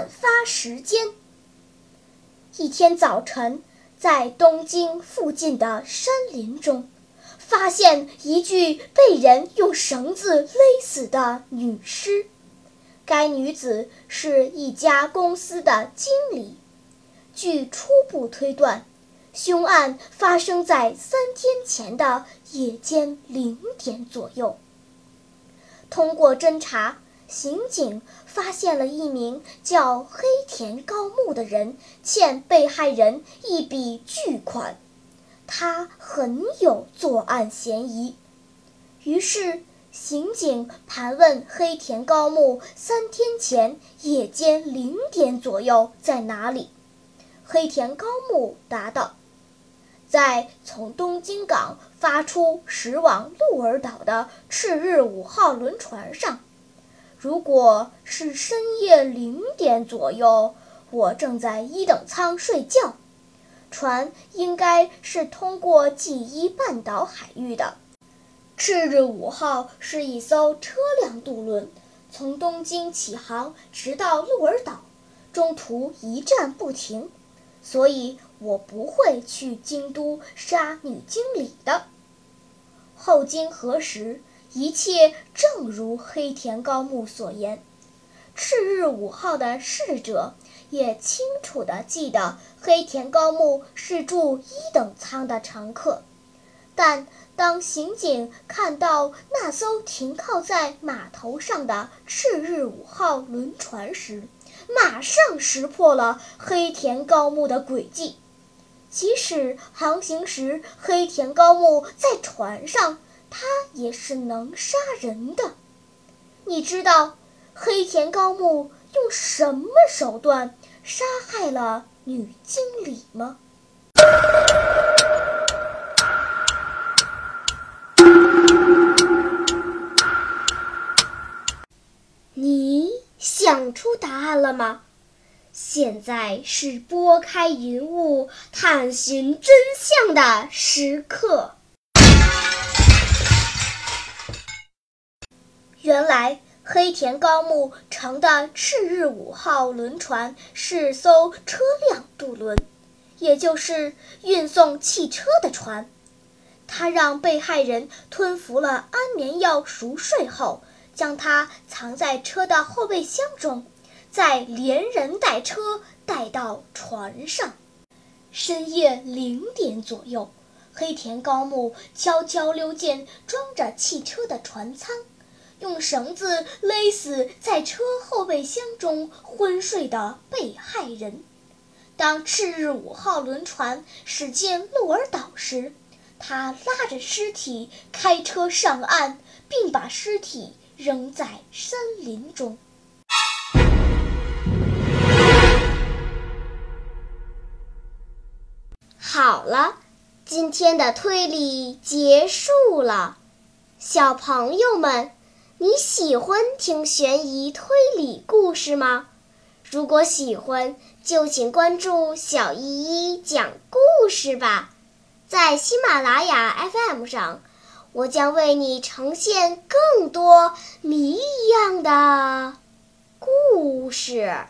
案发时间：一天早晨，在东京附近的山林中。发现一具被人用绳子勒死的女尸，该女子是一家公司的经理。据初步推断，凶案发生在三天前的夜间零点左右。通过侦查，刑警发现了一名叫黑田高木的人欠被害人一笔巨款。他很有作案嫌疑，于是刑警盘问黑田高木三天前夜间零点左右在哪里。黑田高木答道：“在从东京港发出驶往鹿儿岛的赤日五号轮船上。如果是深夜零点左右，我正在一等舱睡觉。”船应该是通过纪伊半岛海域的。赤日五号是一艘车辆渡轮，从东京起航，直到鹿儿岛，中途一站不停，所以我不会去京都杀女经理的。后经核实，一切正如黑田高木所言。赤日五号的逝者也清楚地记得黑田高木是住一等舱的乘客，但当刑警看到那艘停靠在码头上的赤日五号轮船时，马上识破了黑田高木的诡计。即使航行时黑田高木在船上，他也是能杀人的。你知道？黑田高木用什么手段杀害了女经理吗？你想出答案了吗？现在是拨开云雾探寻真相的时刻。原来。黑田高木乘的赤日五号轮船是艘车辆渡轮，也就是运送汽车的船。他让被害人吞服了安眠药熟睡后，将它藏在车的后备箱中，再连人带车带到船上。深夜零点左右，黑田高木悄悄溜进装着汽车的船舱。用绳子勒死在车后备箱中昏睡的被害人。当赤日五号轮船驶进鹿儿岛时，他拉着尸体开车上岸，并把尸体扔在山林中。好了，今天的推理结束了，小朋友们。你喜欢听悬疑推理故事吗？如果喜欢，就请关注小依依讲故事吧。在喜马拉雅 FM 上，我将为你呈现更多谜一样的故事。